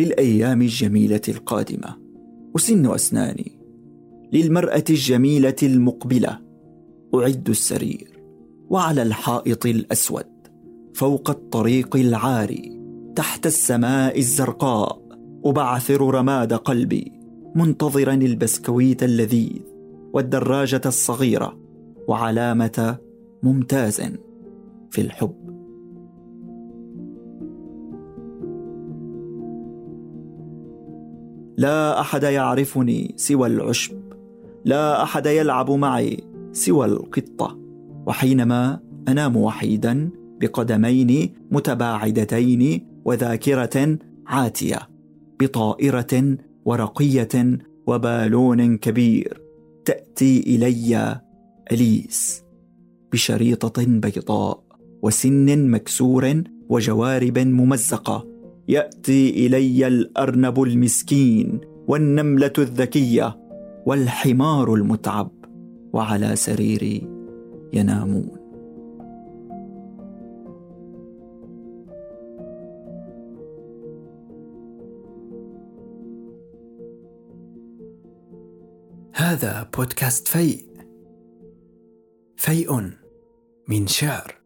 للأيام الجميلة القادمة. أسن أسناني. للمرأة الجميلة المقبلة. أعد السرير. وعلى الحائط الأسود. فوق الطريق العاري. تحت السماء الزرقاء. أبعثر رماد قلبي. منتظرا البسكويت اللذيذ. والدراجة الصغيرة. وعلامة ممتاز. في الحب. لا أحد يعرفني سوى العشب لا أحد يلعب معي سوى القطة وحينما أنام وحيدا بقدمين متباعدتين وذاكرة عاتية بطائرة ورقية وبالون كبير تأتي إلي أليس بشريطة بيضاء وسن مكسور وجوارب ممزقة. يأتي إلي الأرنب المسكين والنملة الذكية والحمار المتعب وعلى سريري ينامون. هذا بودكاست فيء. فيء من شعر.